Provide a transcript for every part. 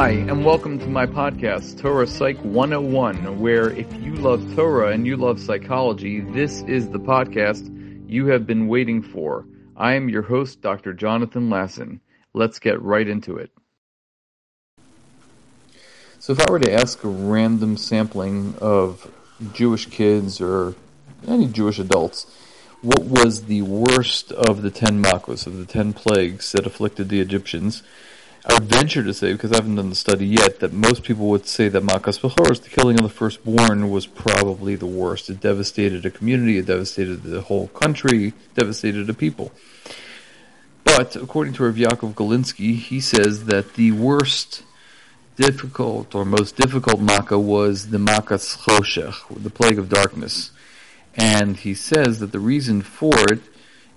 Hi, and welcome to my podcast, Torah Psych 101, where if you love Torah and you love psychology, this is the podcast you have been waiting for. I am your host, Dr. Jonathan Lasson. Let's get right into it. So, if I were to ask a random sampling of Jewish kids or any Jewish adults, what was the worst of the ten makos, of the ten plagues that afflicted the Egyptians? I would venture to say, because I haven't done the study yet, that most people would say that Makas Bechoros, the killing of the firstborn, was probably the worst. It devastated a community, it devastated the whole country, devastated a people. But according to Rav Yaakov Galinsky, he says that the worst difficult or most difficult Makkah was the Makas Choshech, the plague of darkness. And he says that the reason for it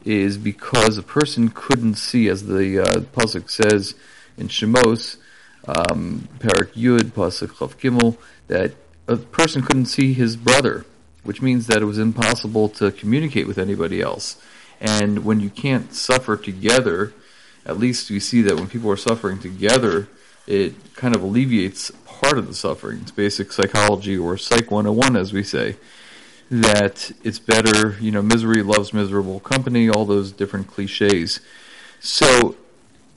is because a person couldn't see, as the uh, says, in Shemos, um, Parak Yud, Pasuk Chav Gimel, that a person couldn't see his brother, which means that it was impossible to communicate with anybody else. And when you can't suffer together, at least we see that when people are suffering together, it kind of alleviates part of the suffering. It's basic psychology or Psych 101, as we say. That it's better, you know, misery loves miserable company, all those different cliches. So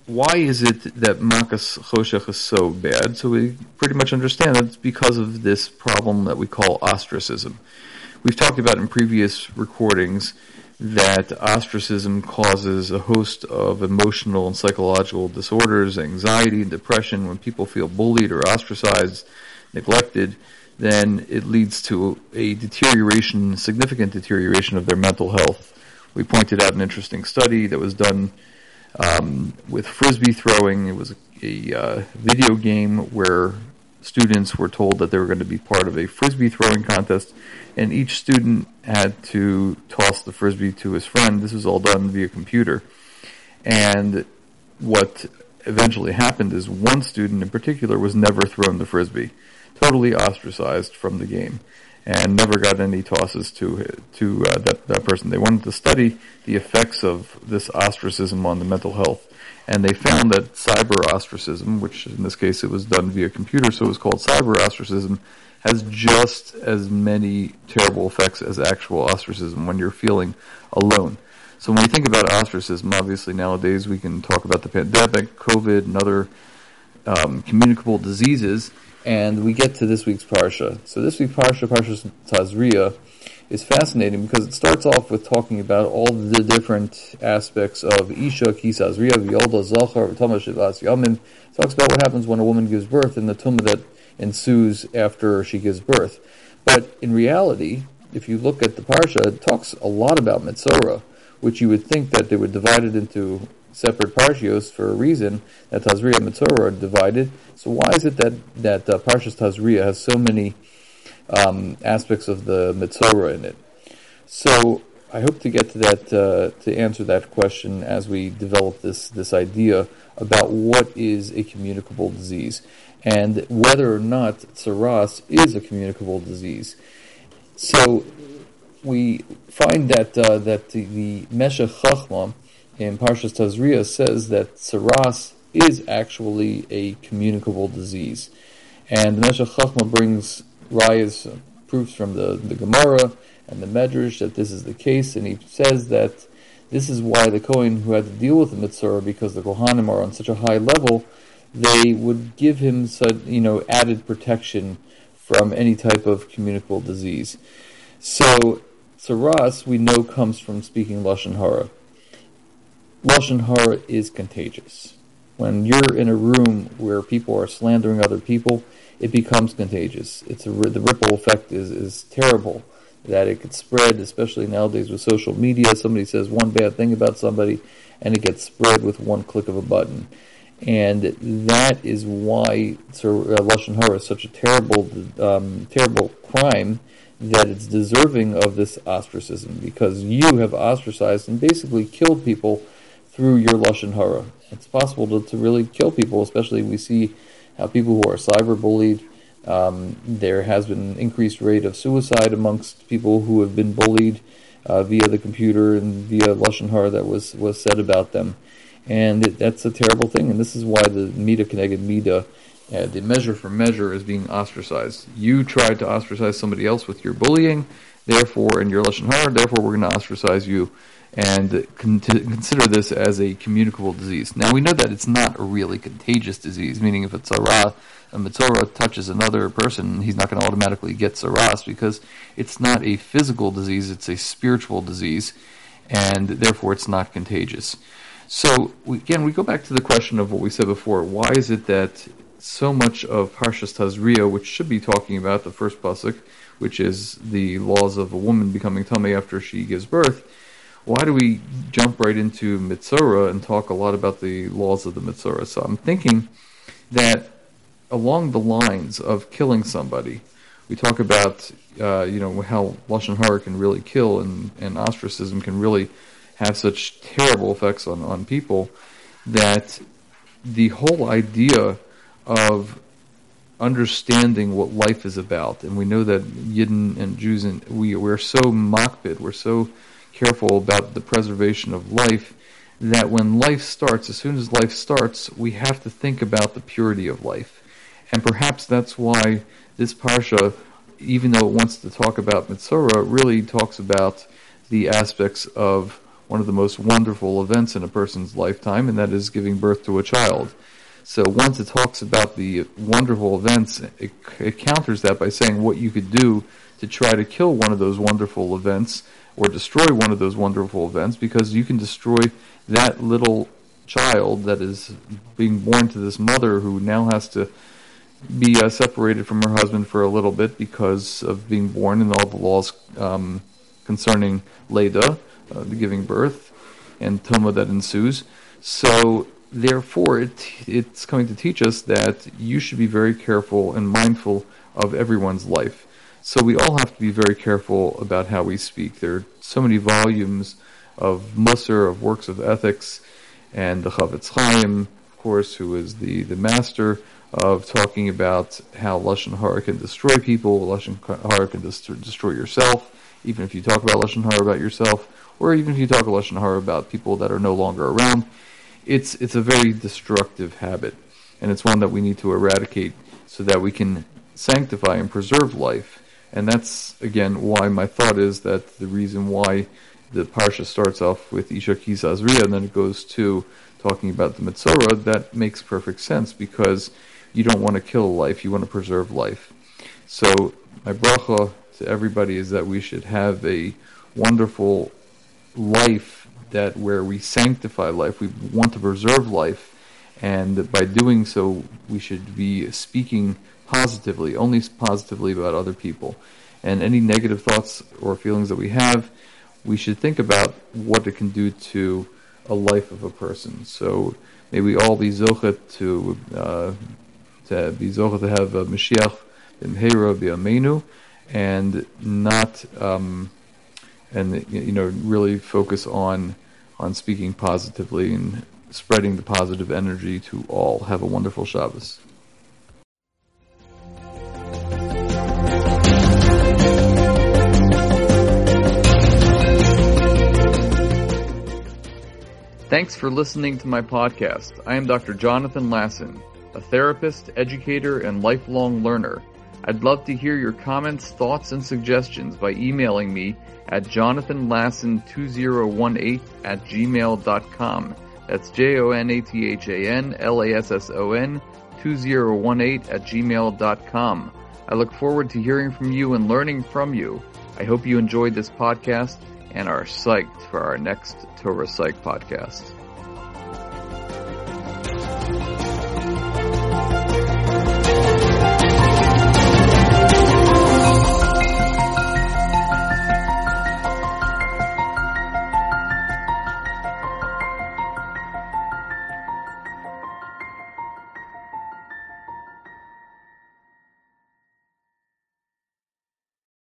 why is it that Makas Choshech is so bad? So we pretty much understand that it's because of this problem that we call ostracism. We've talked about in previous recordings that ostracism causes a host of emotional and psychological disorders, anxiety and depression. When people feel bullied or ostracized, neglected, then it leads to a deterioration, significant deterioration of their mental health. We pointed out an interesting study that was done um, with frisbee throwing. It was a, uh, video game where students were told that they were going to be part of a frisbee throwing contest, and each student had to toss the frisbee to his friend. This was all done via computer. And what eventually happened is one student in particular was never thrown the frisbee, totally ostracized from the game and never got any tosses to to uh, that that person. They wanted to study the effects of this ostracism on the mental health, and they found that cyber ostracism, which in this case it was done via computer, so it was called cyber ostracism, has just as many terrible effects as actual ostracism when you're feeling alone. So when we think about ostracism, obviously nowadays we can talk about the pandemic, COVID, and other um, communicable diseases and we get to this week's parsha. So this week's parsha, Parsha Tazria, is fascinating because it starts off with talking about all the different aspects of Isha, Kisazria, Vyolda, Zachar, Tama Shivas Yamin. Talks about what happens when a woman gives birth and the tumah that ensues after she gives birth. But in reality, if you look at the parsha, it talks a lot about Mitzorah, which you would think that they would divide it into separate parshios for a reason that Tazria and Mitzorah are divided. So why is it that that uh, Parshas Tazria has so many um, aspects of the Mitzorah in it? So I hope to get to that uh, to answer that question as we develop this this idea about what is a communicable disease and whether or not tsaras is a communicable disease. So we find that uh, that the, the Meshech Chachma in Parshas Tazria says that tsaras is actually a communicable disease. And the Meshech Chachma brings rayas, proofs from the, the Gemara and the Medrash that this is the case, and he says that this is why the Kohen who had to deal with the Mitzora, because the Kohanim are on such a high level, they would give him such, you know, added protection from any type of communicable disease. So, Tsaras, we know, comes from speaking Lashon Hara. Lashon Hara is contagious. When you're in a room where people are slandering other people, it becomes contagious. It's a, the ripple effect is, is terrible that it could spread, especially nowadays with social media. Somebody says one bad thing about somebody, and it gets spread with one click of a button. And that is why uh, Lashon Hara is such a terrible, um, terrible crime that it's deserving of this ostracism because you have ostracized and basically killed people through your lashon hara. It's possible to, to really kill people, especially we see how people who are cyberbullied. Um, there has been an increased rate of suicide amongst people who have been bullied uh, via the computer and via lashon hara that was was said about them, and it, that's a terrible thing. And this is why the mida keneged mida Uh, the measure for measure is being ostracized. You tried to ostracize somebody else with your bullying, therefore, and your lashon hara, therefore, we're going to ostracize you and con- consider this as a communicable disease. Now we know that it's not a really contagious disease, meaning if it's a ra, a mitzora touches another person, he's not going to automatically get tsaras because it's not a physical disease; it's a spiritual disease, and therefore it's not contagious. So again, we go back to the question of what we said before: Why is it that so much of Parshas Tazria, which should be talking about the first pasuk, which is the laws of a woman becoming tummy after she gives birth? Why do we jump right into Mitzora and talk a lot about the laws of the Mitzora? So I'm thinking that along the lines of killing somebody, we talk about uh, you know how lashon hara can really kill and, and ostracism can really have such terrible effects on, on people that the whole idea of understanding what life is about, and we know that Yidden and Jews and we we're so makpid, we're so careful about the preservation of life that when life starts, as soon as life starts, we have to think about the purity of life. And perhaps that's why this parsha, even though it wants to talk about Mitzora, really talks about the aspects of one of the most wonderful events in a person's lifetime, and that is giving birth to a child. So once it talks about the wonderful events, it, it counters that by saying what you could do to try to kill one of those wonderful events or destroy one of those wonderful events because you can destroy that little child that is being born to this mother who now has to be uh, separated from her husband for a little bit because of being born and all the laws um, concerning Leda, uh, the giving birth, and tumah that ensues. So, therefore, it, it's coming to teach us that you should be very careful and mindful of everyone's life. So we all have to be very careful about how we speak. There are so many volumes of Musar, of works of ethics, and the Chafetz Chaim, of course, who is the, the master of talking about how Lashon Hara can destroy people, Lashon Hara can destroy yourself, even if you talk about Lashon Hara about yourself, or even if you talk Lashon Hara about people that are no longer around. It's, it's a very destructive habit, and it's one that we need to eradicate so that we can sanctify and preserve life and that's, again, why my thought is that the reason why the Parsha starts off with Isha Azriya and then it goes to talking about the Mitzorah, that makes perfect sense because you don't want to kill life, you want to preserve life. So, my bracha to everybody is that we should have a wonderful life that where we sanctify life, we want to preserve life, and by doing so, we should be speaking positively, only positively about other people. And any negative thoughts or feelings that we have, we should think about what it can do to a life of a person. So may we all be zochet to uh, to be zochet to have a Mashiach in Hera Amenu, and not um, and you know really focus on on speaking positively and spreading the positive energy to all. Have a wonderful Shabbos. Thanks for listening to my podcast. I am Dr. Jonathan Lasson, a therapist, educator, and lifelong learner. I'd love to hear your comments, thoughts, and suggestions by emailing me at jonathanlasson2018 at gmail.com. That's J-O-N-A-T-H-A-N-L-A-S-S-O-N 2018 at gmail.com. I look forward to hearing from you and learning from you. I hope you enjoyed this podcast and are psyched for our next Torah Psych podcast.